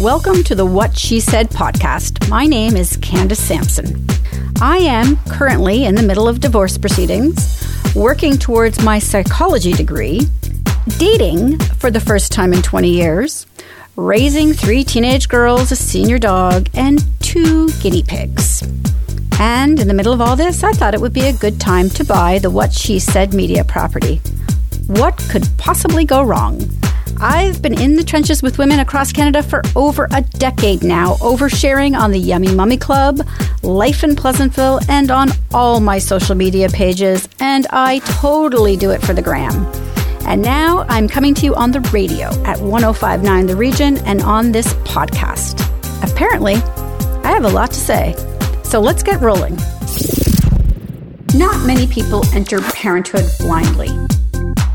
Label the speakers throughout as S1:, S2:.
S1: Welcome to the What She Said podcast. My name is Candace Sampson. I am currently in the middle of divorce proceedings, working towards my psychology degree, dating for the first time in 20 years, raising three teenage girls, a senior dog, and two guinea pigs. And in the middle of all this, I thought it would be a good time to buy the What She Said media property. What could possibly go wrong? I've been in the trenches with women across Canada for over a decade now, oversharing on the Yummy Mummy Club, Life in Pleasantville, and on all my social media pages, and I totally do it for the gram. And now I'm coming to you on the radio at 1059 The Region and on this podcast. Apparently, I have a lot to say. So let's get rolling. Not many people enter parenthood blindly.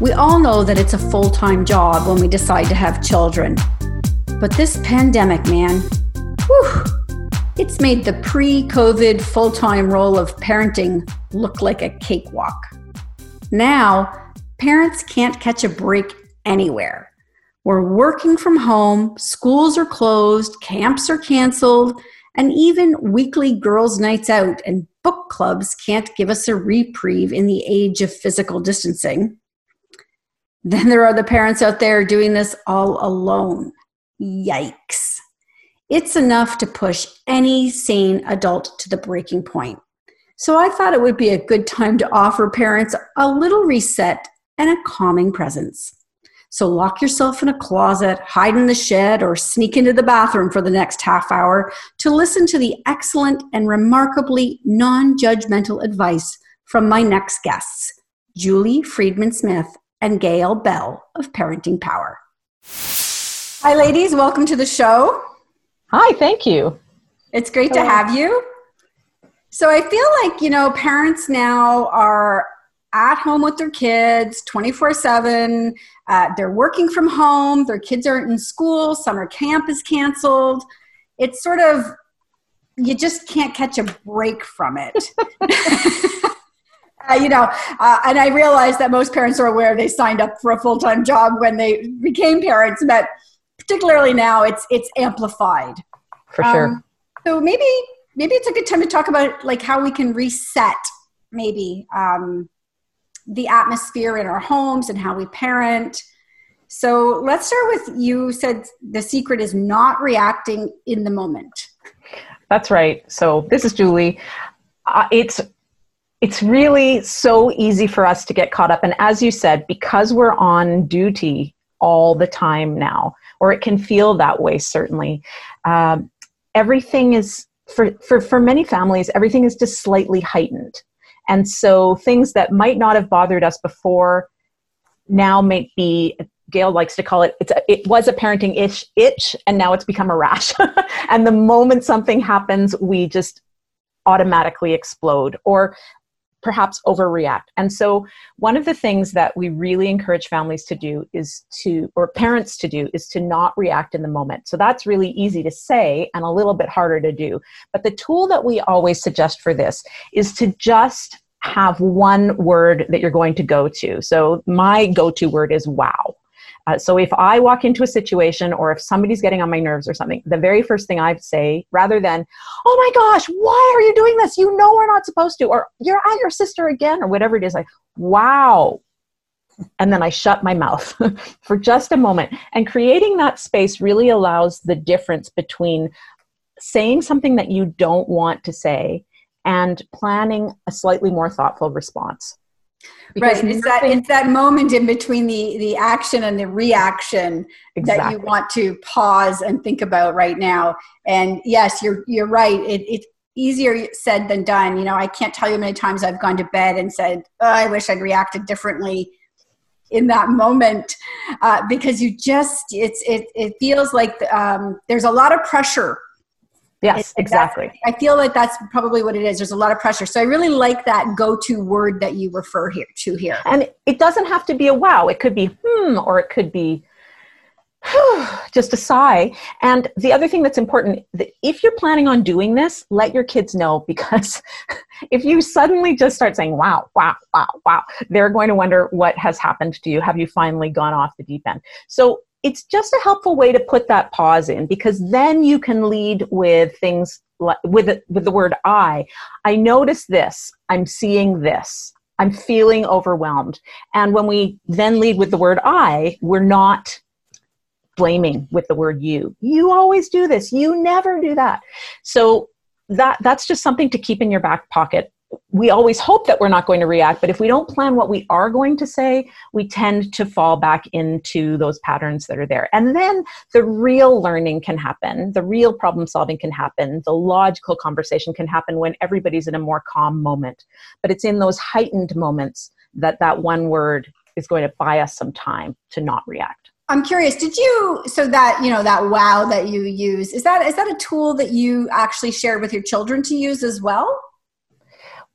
S1: We all know that it's a full time job when we decide to have children. But this pandemic, man, whew, it's made the pre COVID full time role of parenting look like a cakewalk. Now, parents can't catch a break anywhere. We're working from home, schools are closed, camps are canceled, and even weekly girls' nights out and book clubs can't give us a reprieve in the age of physical distancing. Then there are the parents out there doing this all alone. Yikes. It's enough to push any sane adult to the breaking point. So I thought it would be a good time to offer parents a little reset and a calming presence. So lock yourself in a closet, hide in the shed, or sneak into the bathroom for the next half hour to listen to the excellent and remarkably non judgmental advice from my next guests, Julie Freedman Smith and Gail Bell of Parenting Power. Hi, ladies. Welcome to the show.
S2: Hi, thank you.
S1: It's great Hello. to have you. So, I feel like, you know, parents now are at home with their kids 24 uh, 7. They're working from home. Their kids aren't in school. Summer camp is canceled. It's sort of, you just can't catch a break from it. You know, uh, and I realize that most parents are aware they signed up for a full time job when they became parents, but particularly now it's it's amplified.
S2: For sure. Um,
S1: so maybe maybe it's a good time to talk about like how we can reset maybe um, the atmosphere in our homes and how we parent. So let's start with you said the secret is not reacting in the moment.
S2: That's right. So this is Julie. Uh, it's it's really so easy for us to get caught up. And as you said, because we're on duty all the time now, or it can feel that way, certainly, um, everything is, for, for, for many families, everything is just slightly heightened. And so things that might not have bothered us before now may be Gail likes to call it, it's a, it was a parenting itch, itch, and now it's become a rash. and the moment something happens, we just automatically explode. Or perhaps overreact. And so, one of the things that we really encourage families to do is to, or parents to do, is to not react in the moment. So, that's really easy to say and a little bit harder to do. But the tool that we always suggest for this is to just have one word that you're going to go to. So, my go to word is wow. Uh, so if I walk into a situation or if somebody's getting on my nerves or something, the very first thing I say, rather than, oh my gosh, why are you doing this? You know we're not supposed to, or you're at your sister again, or whatever it is, like, wow. And then I shut my mouth for just a moment. And creating that space really allows the difference between saying something that you don't want to say and planning a slightly more thoughtful response.
S1: Because right. It's that it's that moment in between the the action and the reaction exactly. that you want to pause and think about right now. And yes, you're you're right. It, it's easier said than done. You know, I can't tell you how many times I've gone to bed and said, oh, "I wish I'd reacted differently." in that moment uh, because you just it's it, it feels like um, there's a lot of pressure
S2: Yes, exactly.
S1: I feel like that's probably what it is. There's a lot of pressure. So I really like that go-to word that you refer here to here.
S2: And it doesn't have to be a wow. It could be hmm, or it could be whew, just a sigh. And the other thing that's important, that if you're planning on doing this, let your kids know because if you suddenly just start saying wow, wow, wow, wow, they're going to wonder what has happened to you. Have you finally gone off the deep end? So it's just a helpful way to put that pause in because then you can lead with things like with with the word I. I notice this. I'm seeing this. I'm feeling overwhelmed. And when we then lead with the word I, we're not blaming with the word you. You always do this. You never do that. So that that's just something to keep in your back pocket we always hope that we're not going to react, but if we don't plan what we are going to say, we tend to fall back into those patterns that are there. And then the real learning can happen, the real problem solving can happen, the logical conversation can happen when everybody's in a more calm moment. But it's in those heightened moments that that one word is going to buy us some time to not react.
S1: I'm curious, did you so that, you know, that wow that you use, is that is that a tool that you actually shared with your children to use as well?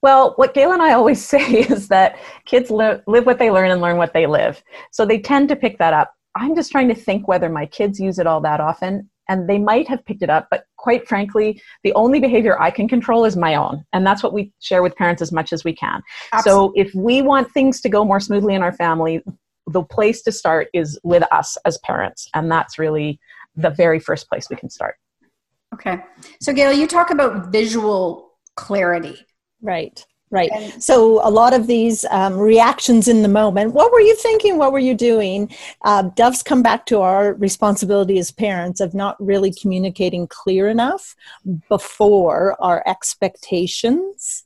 S2: Well, what Gail and I always say is that kids li- live what they learn and learn what they live. So they tend to pick that up. I'm just trying to think whether my kids use it all that often. And they might have picked it up, but quite frankly, the only behavior I can control is my own. And that's what we share with parents as much as we can. Absolutely. So if we want things to go more smoothly in our family, the place to start is with us as parents. And that's really the very first place we can start.
S1: Okay. So, Gail, you talk about visual clarity.
S3: Right. Right. And so a lot of these um, reactions in the moment. What were you thinking? What were you doing? Uh, does come back to our responsibility as parents of not really communicating clear enough before our expectations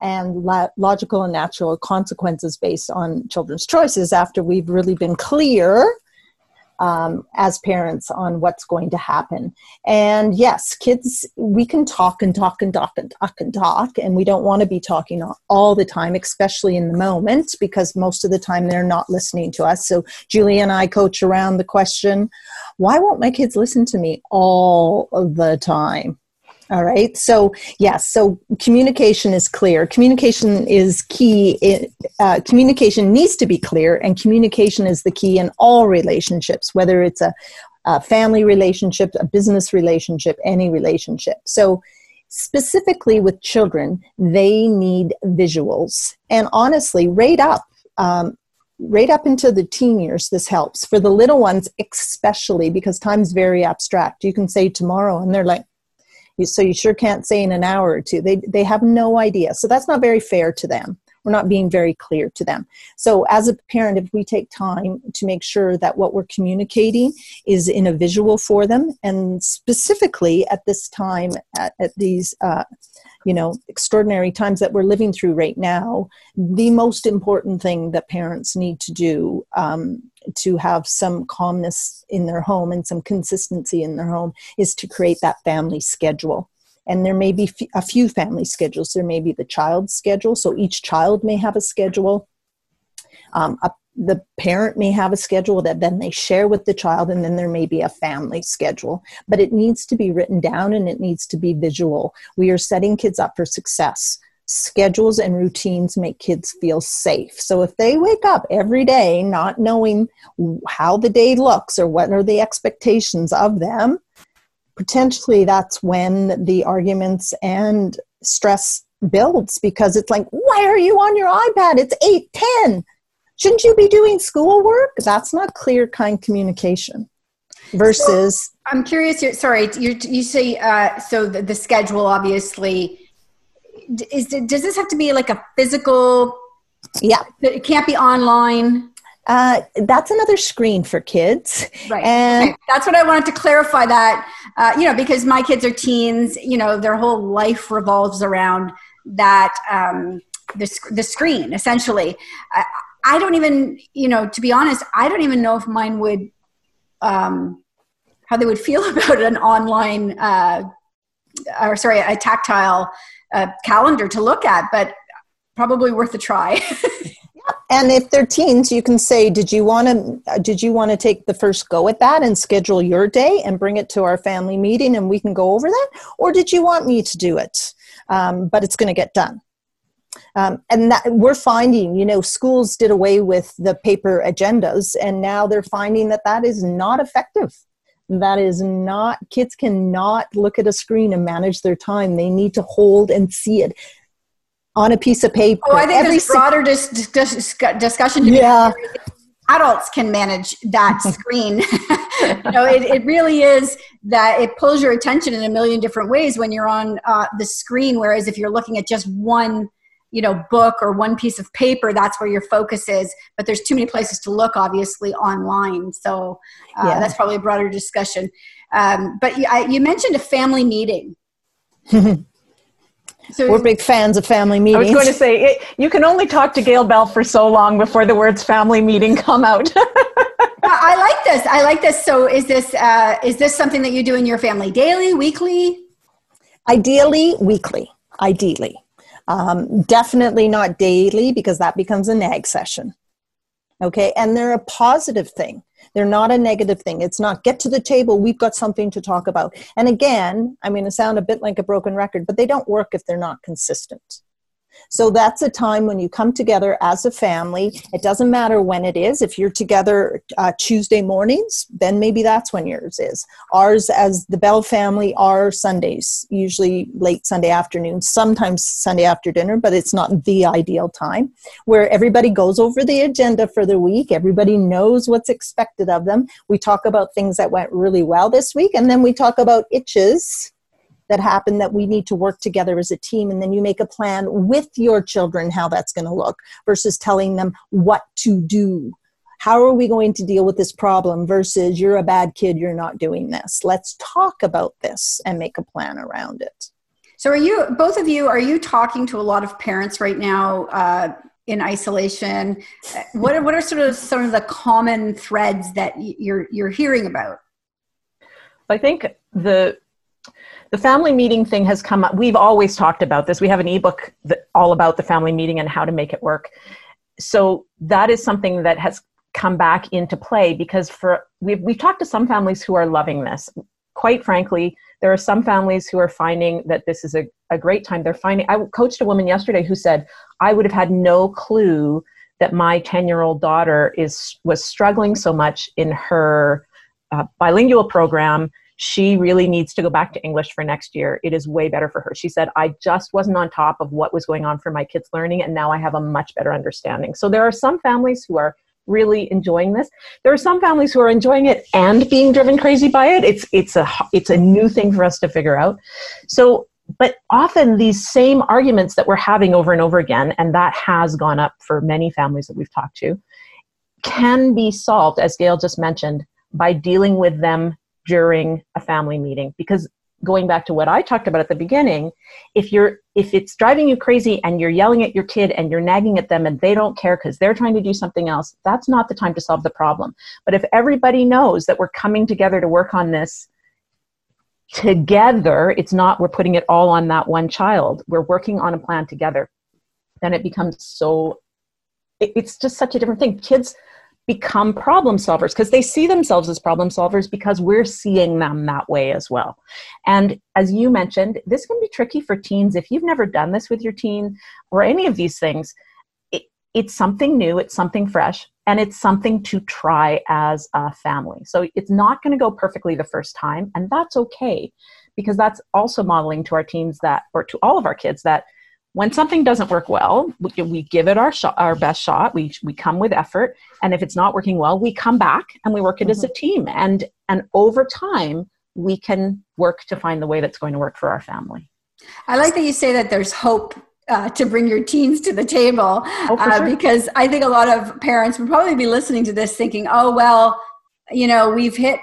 S3: and la- logical and natural consequences based on children's choices after we've really been clear um, as parents on what's going to happen. And yes, kids, we can talk and talk and talk and talk and talk, and we don't want to be talking all the time, especially in the moment, because most of the time they're not listening to us. So Julie and I coach around the question why won't my kids listen to me all the time? All right. So, yes, so communication is clear. Communication is key. It, uh, communication needs to be clear, and communication is the key in all relationships, whether it's a, a family relationship, a business relationship, any relationship. So, specifically with children, they need visuals. And honestly, right up, um, right up into the teen years, this helps. For the little ones, especially because time's very abstract. You can say tomorrow, and they're like, so you sure can't say in an hour or two. They, they have no idea. So that's not very fair to them. We're not being very clear to them. So, as a parent, if we take time to make sure that what we're communicating is in a visual for them, and specifically at this time, at, at these uh, you know extraordinary times that we're living through right now the most important thing that parents need to do um, to have some calmness in their home and some consistency in their home is to create that family schedule. And there may be a few family schedules. There may be the child's schedule. So each child may have a schedule. Um, a the parent may have a schedule that then they share with the child and then there may be a family schedule. But it needs to be written down and it needs to be visual. We are setting kids up for success. Schedules and routines make kids feel safe. So if they wake up every day not knowing how the day looks or what are the expectations of them potentially that's when the arguments and stress builds because it's like why are you on your ipad? It's 8 10 shouldn't you be doing schoolwork? That's not clear, kind communication. Versus,
S1: so, I'm curious. Sorry, you you say uh, so. The, the schedule, obviously, is does this have to be like a physical?
S3: Yeah,
S1: it can't be online.
S3: Uh, that's another screen for kids.
S1: Right. And okay. that's what I wanted to clarify that, uh, you know, because my kids are teens, you know, their whole life revolves around that, um, the, the screen essentially. I don't even, you know, to be honest, I don't even know if mine would, um, how they would feel about an online, uh, or sorry, a tactile uh, calendar to look at, but probably worth a try.
S3: and if they're teens you can say did you want to did you want to take the first go at that and schedule your day and bring it to our family meeting and we can go over that? Or did you want me to do it? Um, but it's going to get done um, and that we're finding, you know, schools did away with the paper agendas, and now they're finding that that is not effective. That is not, kids cannot look at a screen and manage their time. They need to hold and see it on a piece of paper.
S1: Oh, I think Every there's broader dis- dis- discussion.
S3: yeah.
S1: adults can manage that screen. you know, it, it really is that it pulls your attention in a million different ways when you're on uh, the screen. Whereas if you're looking at just one, you know, book or one piece of paper, that's where your focus is. But there's too many places to look, obviously, online. So uh, yeah. that's probably a broader discussion. Um, but you, I, you mentioned a family meeting.
S3: So We're big fans of family meetings.
S2: I was going to say, it, you can only talk to Gail Bell for so long before the words family meeting come out.
S1: I like this. I like this. So is this, uh, is this something that you do in your family daily, weekly?
S3: Ideally, weekly. Ideally. Um, definitely not daily because that becomes a nag session. Okay. And they're a positive thing. They're not a negative thing. It's not get to the table, we've got something to talk about. And again, I'm going to sound a bit like a broken record, but they don't work if they're not consistent. So that's a time when you come together as a family. It doesn't matter when it is. If you're together uh, Tuesday mornings, then maybe that's when yours is. Ours, as the Bell family, are Sundays, usually late Sunday afternoon, sometimes Sunday after dinner, but it's not the ideal time where everybody goes over the agenda for the week. Everybody knows what's expected of them. We talk about things that went really well this week, and then we talk about itches that happen that we need to work together as a team and then you make a plan with your children how that's going to look versus telling them what to do. How are we going to deal with this problem versus you're a bad kid you're not doing this? Let's talk about this and make a plan around it.
S1: So are you both of you are you talking to a lot of parents right now uh, in isolation? What are, what are sort of some of the common threads that you're you're hearing about?
S2: I think the the family meeting thing has come up. We've always talked about this. We have an ebook that, all about the family meeting and how to make it work. So that is something that has come back into play because for we've we've talked to some families who are loving this. Quite frankly, there are some families who are finding that this is a, a great time. They're finding I coached a woman yesterday who said, I would have had no clue that my 10 year old daughter is was struggling so much in her uh, bilingual program she really needs to go back to English for next year. It is way better for her. She said, I just wasn't on top of what was going on for my kids' learning, and now I have a much better understanding. So there are some families who are really enjoying this. There are some families who are enjoying it and being driven crazy by it. It's it's a it's a new thing for us to figure out. So but often these same arguments that we're having over and over again and that has gone up for many families that we've talked to can be solved as Gail just mentioned by dealing with them during a family meeting because going back to what I talked about at the beginning, if you're if it's driving you crazy and you're yelling at your kid and you're nagging at them and they don't care because they're trying to do something else, that's not the time to solve the problem. But if everybody knows that we're coming together to work on this together, it's not we're putting it all on that one child. We're working on a plan together. Then it becomes so it, it's just such a different thing. Kids become problem solvers because they see themselves as problem solvers because we're seeing them that way as well. And as you mentioned, this can be tricky for teens. If you've never done this with your teen or any of these things, it, it's something new, it's something fresh, and it's something to try as a family. So it's not going to go perfectly the first time, and that's okay because that's also modeling to our teens that, or to all of our kids, that when something doesn't work well, we, we give it our shot, our best shot. We we come with effort, and if it's not working well, we come back and we work it mm-hmm. as a mm-hmm. team. And and over time, we can work to find the way that's going to work for our family.
S1: I like that you say that there's hope uh, to bring your teens to the table oh, uh, sure. because I think a lot of parents would probably be listening to this thinking, oh, well, you know, we've hit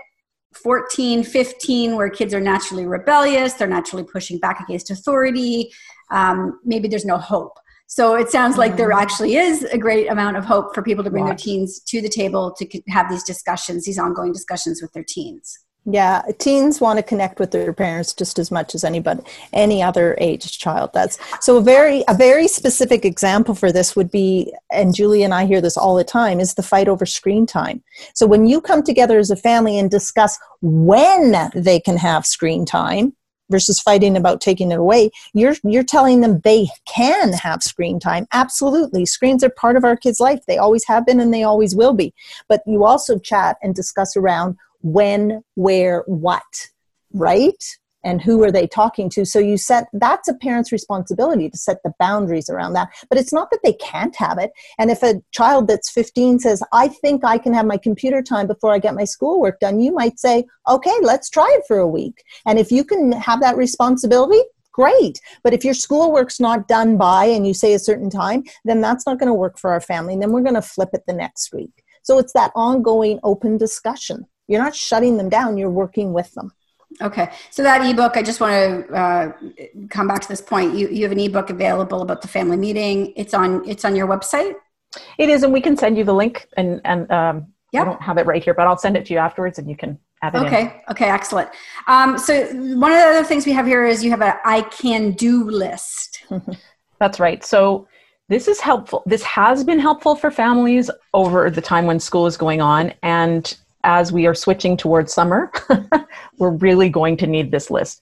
S1: 14, 15, where kids are naturally rebellious, they're naturally pushing back against authority um, maybe there's no hope. So it sounds like there mm. actually is a great amount of hope for people to bring their teens to the table to have these discussions, these ongoing discussions with their teens.
S3: Yeah, teens want to connect with their parents just as much as anybody, any other age child does. So a very, a very specific example for this would be, and Julie and I hear this all the time, is the fight over screen time. So when you come together as a family and discuss when they can have screen time, versus fighting about taking it away you're you're telling them they can have screen time absolutely screens are part of our kids life they always have been and they always will be but you also chat and discuss around when where what mm-hmm. right? And who are they talking to? So you set that's a parent's responsibility to set the boundaries around that. But it's not that they can't have it. And if a child that's 15 says i think i can have my computer time before i get my schoolwork done you might say okay let's try it for a week. And if you can have that responsibility great. But if your schoolwork's not done by and you say a certain time then that's not going to work for our family. And then we're going to flip it the next week. So it's that ongoing open discussion you're not shutting them down you're working with them
S1: Okay, so that ebook, I just want to uh, come back to this point. You you have an ebook available about the family meeting. It's on it's on your website.
S2: It is, and we can send you the link. And and um, yep. I don't have it right here, but I'll send it to you afterwards, and you can add it.
S1: Okay,
S2: in.
S1: okay, excellent. Um, so one of the other things we have here is you have a I can do list.
S2: That's right. So this is helpful. This has been helpful for families over the time when school is going on, and as we are switching towards summer, we're really going to need this list.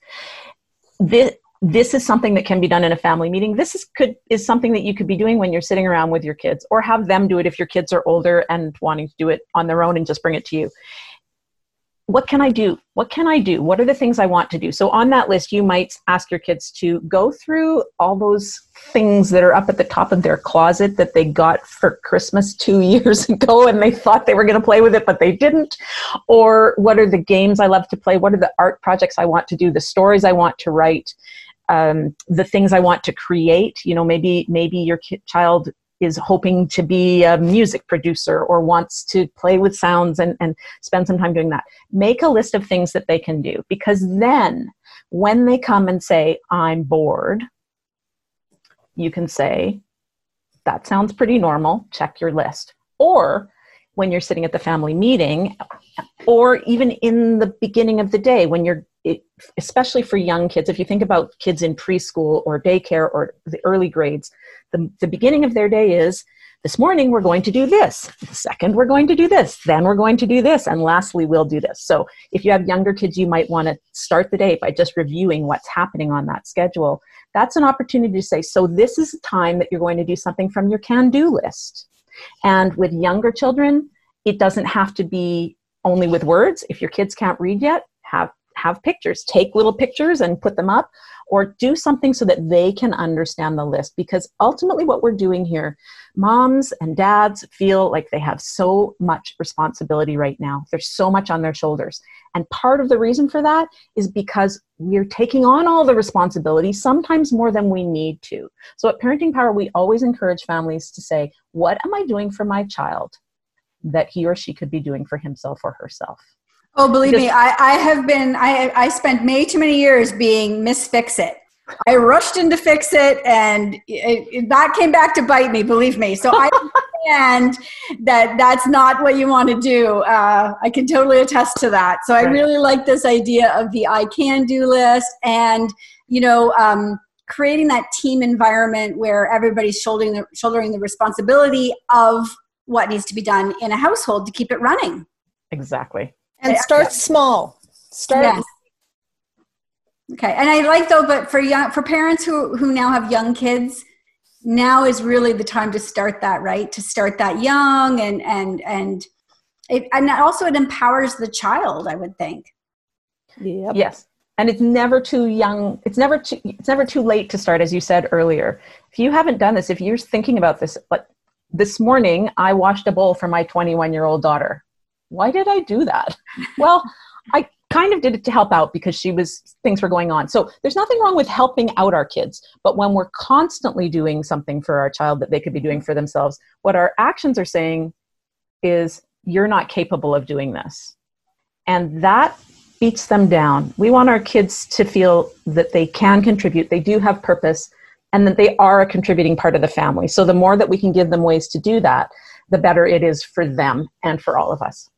S2: This, this is something that can be done in a family meeting. This is could is something that you could be doing when you're sitting around with your kids, or have them do it if your kids are older and wanting to do it on their own and just bring it to you what can I do? What can I do? What are the things I want to do? So, on that list, you might ask your kids to go through all those things that are up at the top of their closet that they got for Christmas two years ago and they thought they were going to play with it, but they didn't. Or, what are the games I love to play? What are the art projects I want to do? The stories I want to write? Um, the things I want to create. You know, maybe maybe your child is hoping to be a music producer or wants to play with sounds and, and spend some time doing that. Make a list of things that they can do because then when they come and say, I'm bored, you can say, That sounds pretty normal, check your list. Or when you're sitting at the family meeting, or even in the beginning of the day when you're it, especially for young kids, if you think about kids in preschool or daycare or the early grades, the, the beginning of their day is this morning we're going to do this. The second we're going to do this. Then we're going to do this. And lastly, we'll do this. So if you have younger kids, you might want to start the day by just reviewing what's happening on that schedule. That's an opportunity to say, so this is a time that you're going to do something from your can do list. And with younger children, it doesn't have to be only with words. If your kids can't read yet, have have pictures. Take little pictures and put them up or do something so that they can understand the list because ultimately what we're doing here moms and dads feel like they have so much responsibility right now. There's so much on their shoulders. And part of the reason for that is because we're taking on all the responsibility sometimes more than we need to. So at parenting power we always encourage families to say what am i doing for my child that he or she could be doing for himself or herself
S1: Oh, believe because, me, I, I have been, I, I spent many too many years being Miss Fix It. I rushed in to fix it and it, it, that came back to bite me, believe me. So I understand that that's not what you want to do. Uh, I can totally attest to that. So I right. really like this idea of the I can do list and, you know, um, creating that team environment where everybody's shouldering the, shouldering the responsibility of what needs to be done in a household to keep it running.
S2: Exactly
S3: and start small. Start yes.
S1: okay and i like though but for young for parents who who now have young kids now is really the time to start that right? To start that young and and and it and also it empowers the child i would think.
S2: Yep. yes. And it's never too young it's never too it's never too late to start as you said earlier. If you haven't done this if you're thinking about this but this morning i washed a bowl for my 21 year old daughter why did I do that? well, I kind of did it to help out because she was things were going on. So there's nothing wrong with helping out our kids, but when we're constantly doing something for our child that they could be doing for themselves, what our actions are saying is you're not capable of doing this. And that beats them down. We want our kids to feel that they can contribute, they do have purpose, and that they are a contributing part of the family. So the more that we can give them ways to do that, the better it is for them and for all of us.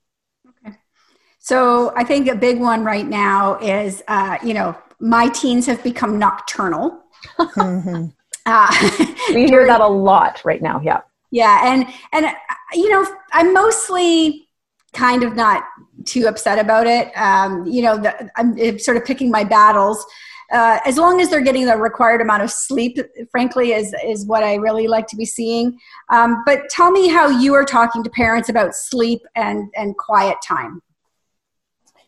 S1: So I think a big one right now is, uh, you know, my teens have become nocturnal.
S2: mm-hmm. uh, we hear that a lot right now. Yeah.
S1: Yeah, and and uh, you know, I'm mostly kind of not too upset about it. Um, you know, the, I'm sort of picking my battles. Uh, as long as they're getting the required amount of sleep, frankly, is is what I really like to be seeing. Um, but tell me how you are talking to parents about sleep and and quiet time.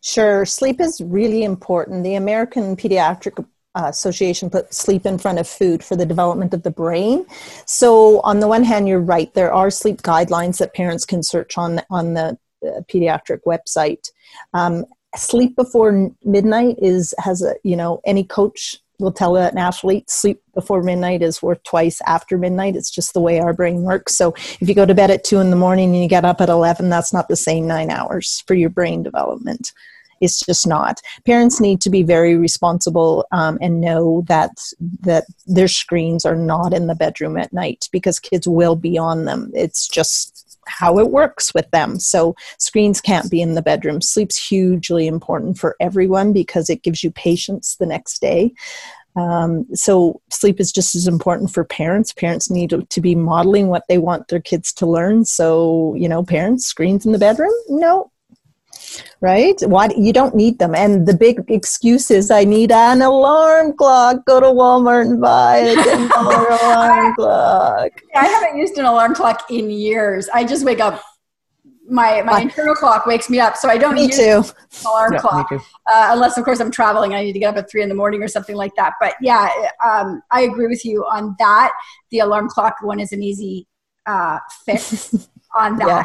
S3: Sure, sleep is really important. The American Pediatric uh, Association put sleep in front of food for the development of the brain. So, on the one hand, you're right. There are sleep guidelines that parents can search on on the uh, pediatric website. Um, sleep before midnight is has a you know any coach will tell an athlete sleep before midnight is worth twice after midnight. It's just the way our brain works. So if you go to bed at two in the morning and you get up at 11, that's not the same nine hours for your brain development. It's just not. Parents need to be very responsible um, and know that that their screens are not in the bedroom at night because kids will be on them. It's just how it works with them. So screens can't be in the bedroom. Sleep's hugely important for everyone because it gives you patience the next day. Um, so sleep is just as important for parents. Parents need to, to, be modeling what they want their kids to learn. So you know, parents screens in the bedroom? No, right? Why you don't need them? And the big excuse is, I need an alarm clock. Go to Walmart and buy an alarm clock.
S1: I haven't used an alarm clock in years. I just wake up. My my internal clock wakes me up, so I don't
S3: me
S1: use
S3: too.
S1: alarm yeah, clock uh, unless, of course, I'm traveling. I need to get up at three in the morning or something like that. But yeah, um, I agree with you on that. The alarm clock one is an easy uh, fix on that. Yeah.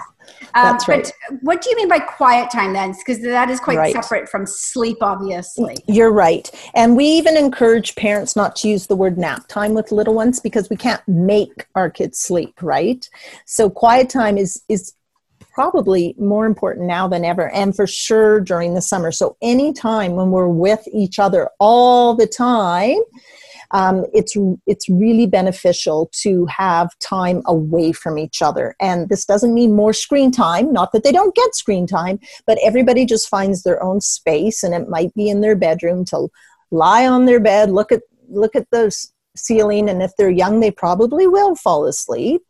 S1: Um, That's right. But what do you mean by quiet time then? Because that is quite right. separate from sleep, obviously.
S3: You're right. And we even encourage parents not to use the word nap time with little ones because we can't make our kids sleep, right? So quiet time is is probably more important now than ever and for sure during the summer. So anytime when we're with each other all the time, um, it's it's really beneficial to have time away from each other. And this doesn't mean more screen time. Not that they don't get screen time, but everybody just finds their own space, and it might be in their bedroom to lie on their bed, look at look at the ceiling, and if they're young, they probably will fall asleep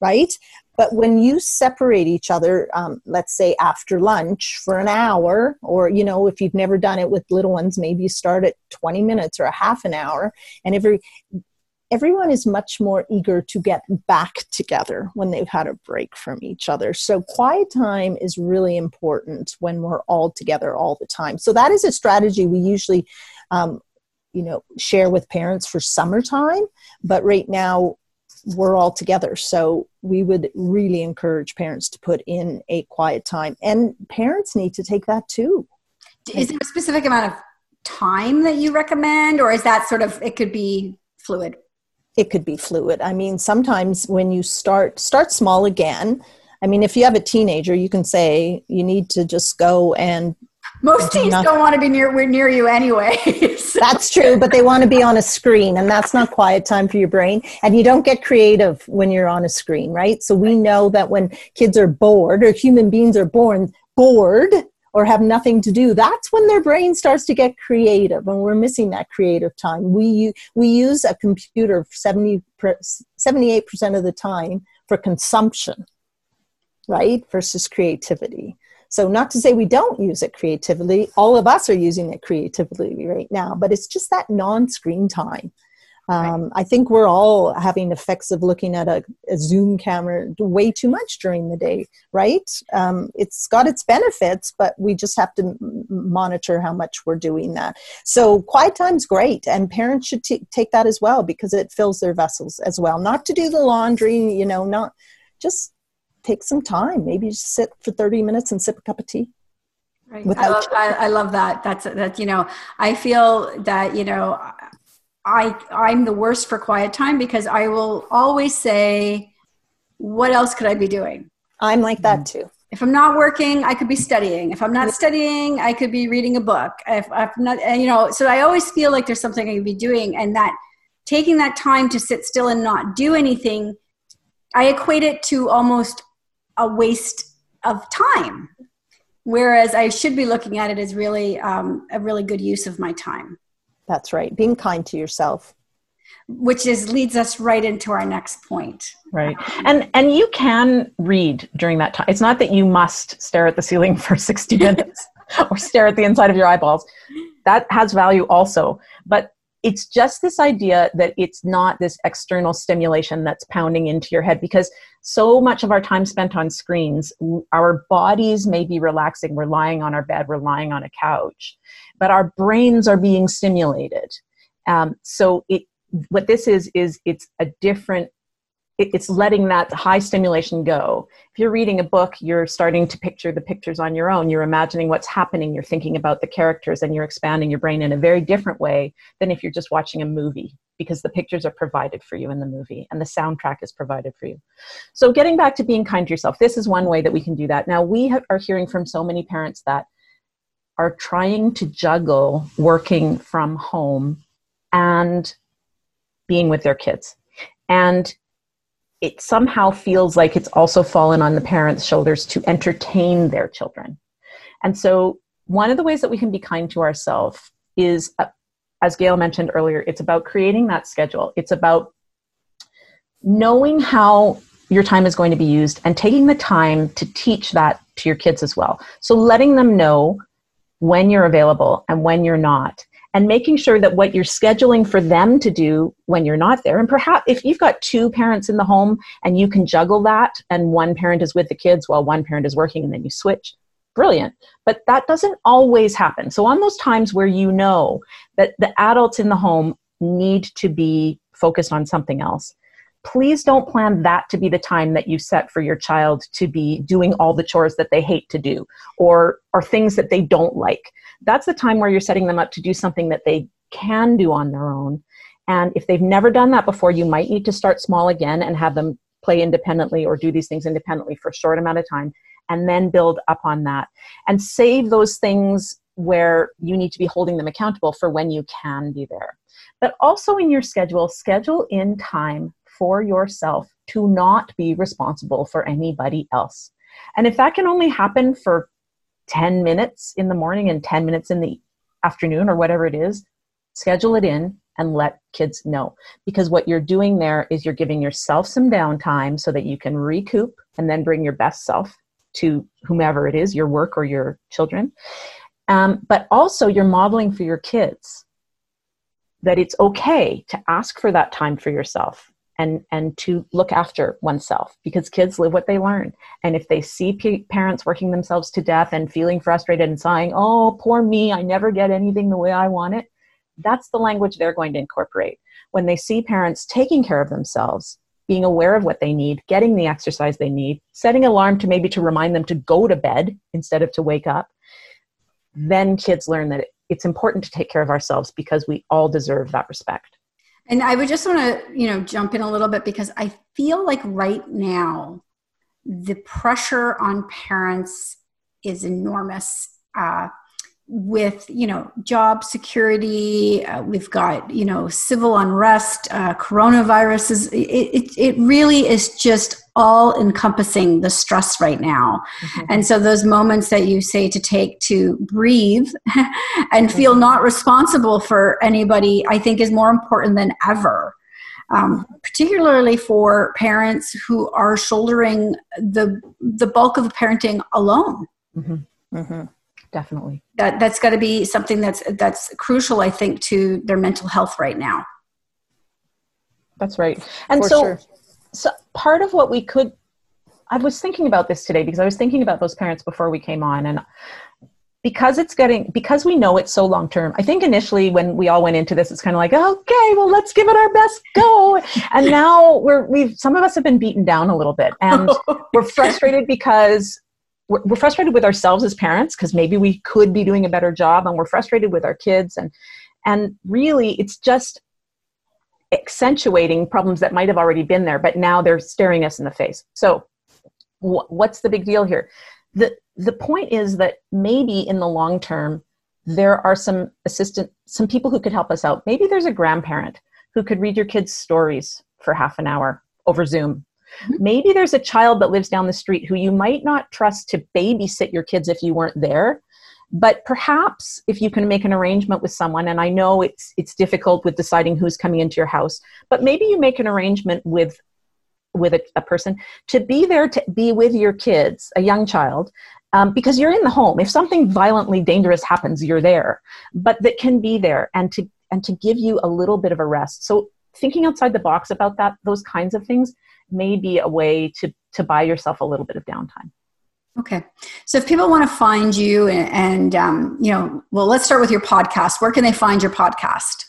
S3: right? But when you separate each other, um, let's say after lunch for an hour, or you know, if you've never done it with little ones, maybe you start at 20 minutes or a half an hour, and every everyone is much more eager to get back together when they've had a break from each other. So, quiet time is really important when we're all together all the time. So, that is a strategy we usually, um, you know, share with parents for summertime. But right now, we're all together. So we would really encourage parents to put in a quiet time, and parents need to take that too.
S1: Is there a specific amount of time that you recommend, or is that sort of it could be fluid?
S3: It could be fluid. I mean, sometimes when you start start small again. I mean, if you have a teenager, you can say you need to just go and
S1: most teens don't want to be near near you anyway.
S3: so. That's true, but they want to be on a screen, and that's not quiet time for your brain. And you don't get creative when you're on a screen, right? So we know that when kids are bored, or human beings are born bored, or have nothing to do, that's when their brain starts to get creative, and we're missing that creative time. We we use a computer 70 78 percent of the time for consumption, right, versus creativity. So, not to say we don't use it creatively, all of us are using it creatively right now, but it's just that non screen time. Um, right. I think we're all having effects of looking at a, a, Zoom camera way too much during the day, right? Um, it's got its benefits, but we just have to m- monitor how much we're doing that. So, quiet time's great, and parents should t- take that as well because it fills their vessels as well. Not to do the laundry, you know, not just take some time. Maybe just sit for 30 minutes and sip a cup of tea.
S1: Right. I love, I, I love that. That's that. You know, I feel that you know, I I'm the worst for quiet time because I will always say, "What else could I be doing?"
S3: I'm like that mm. too.
S1: If I'm not working, I could be studying. If I'm not studying, I could be reading a book. If I'm not, you know, so I always feel like there's something I could be doing, and that taking that time to sit still and not do anything, I equate it to almost a waste of time. Whereas i should be looking at it as really um, a really good use of my time.
S3: That's right. Being kind to yourself.
S1: Which is leads us right into our next point.
S2: Right. And and you can read during that time it's not that you must stare at the ceiling for 60 minutes or stare at the inside of your eyeballs. That has value also. But it's just this idea that it's not this external stimulation that's pounding into your head because so much of our time spent on screens, our bodies may be relaxing, we're lying on our bed, we're lying on a couch, but our brains are being stimulated. Um, so it, what this is is it's a different it's letting that high stimulation go. If you're reading a book, you're starting to picture the pictures on your own. You're imagining what's happening. You're thinking about the characters and you're expanding your brain in a very different way than if you're just watching a movie because the pictures are provided for you in the movie and the soundtrack is provided for you. So, getting back to being kind to yourself, this is one way that we can do that. Now, we are hearing from so many parents that are trying to juggle working from home and being with their kids. And it somehow feels like it's also fallen on the parents' shoulders to entertain their children. And so, one of the ways that we can be kind to ourselves is, uh, as Gail mentioned earlier, it's about creating that schedule. It's about knowing how your time is going to be used and taking the time to teach that to your kids as well. So, letting them know when you're available and when you're not and making sure that what you're scheduling for them to do when you're not there and perhaps if you've got two parents in the home and you can juggle that and one parent is with the kids while one parent is working and then you switch brilliant. But that doesn't always happen. So on those times where you know that the adults in the home need to be focused on something else please don't plan that to be the time that you set for your child to be doing all the chores that they hate to do or or things that they don't like that's the time where you're setting them up to do something that they can do on their own. And if they've never done that before, you might need to start small again and have them play independently or do these things independently for a short amount of time and then build up on that and save those things where you need to be holding them accountable for when you can be there. But also in your schedule, schedule in time for yourself to not be responsible for anybody else. And if that can only happen for 10 minutes in the morning and 10 minutes in the afternoon or whatever it is, schedule it in and let kids know. Because what you're doing there is you're giving yourself some downtime so that you can recoup and then bring your best self to whomever it is, your work or your children. Um, but also, you're modeling for your kids that it's okay to ask for that time for yourself and and to look after oneself because kids live what they learn. And if they see p- parents working themselves to death and feeling frustrated and sighing oh poor me i never get anything the way i want it that's the language they're going to incorporate. When they see parents taking care of themselves being aware of what they need getting the exercise they need setting alarm to maybe to remind them to go to bed instead of to wake up then kids learn that it's important to take care of ourselves because we all deserve that respect
S1: and I would just want to, you know, jump in a little bit because I feel like right now the pressure on parents is enormous. Uh, with you know job security uh, we've got you know civil unrest uh, coronavirus is it, it, it really is just all encompassing the stress right now mm-hmm. and so those moments that you say to take to breathe and feel mm-hmm. not responsible for anybody i think is more important than ever um, particularly for parents who are shouldering the the bulk of the parenting alone
S2: mm-hmm. Definitely.
S1: That that's got to be something that's that's crucial i think to their mental health right now.
S2: That's right. And For so sure. so part of what we could i was thinking about this today because i was thinking about those parents before we came on and because it's getting because we know it's so long term i think initially when we all went into this it's kind of like okay well let's give it our best go. And now we're we've some of us have been beaten down a little bit and we're frustrated because we're, we're frustrated with ourselves as parents because maybe we could be doing a better job and we're frustrated with our kids and and really it's just accentuating problems that might have already been there but now they're staring us in the face. So wh- what's the big deal here? The the point is that maybe in the long term there are some assistant some people who could help us out. Maybe there's a grandparent who could read your kids stories for half an hour over zoom Maybe there's a child that lives down the street who you might not trust to babysit your kids if you weren't there. But perhaps if you can make an arrangement with someone, and I know it's it's difficult with deciding who's coming into your house, but maybe you make an arrangement with with a, a person to be there to be with your kids, a young child, um, because you're in the home. If something violently dangerous happens, you're there, but that can be there and to and to give you a little bit of a rest. So thinking outside the box about that, those kinds of things may be a way to, to buy yourself a little bit of downtime.
S1: Okay. So if people want to find you and, and um, you know, well, let's start with your podcast. Where can they find your podcast?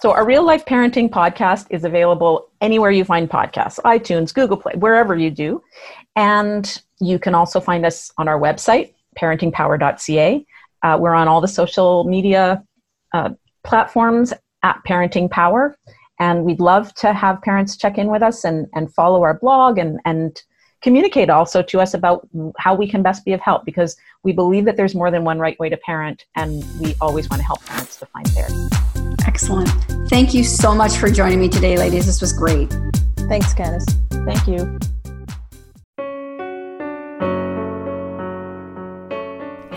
S2: So our real life parenting podcast is available anywhere you find podcasts, iTunes, Google Play, wherever you do. And you can also find us on our website, parentingpower.ca. Uh, we're on all the social media uh, platforms at Parenting Power. And we'd love to have parents check in with us and, and follow our blog and, and communicate also to us about how we can best be of help because we believe that there's more than one right way to parent and we always want to help parents to find theirs.
S1: Excellent. Thank you so much for joining me today, ladies. This was great.
S3: Thanks, Candice.
S2: Thank you.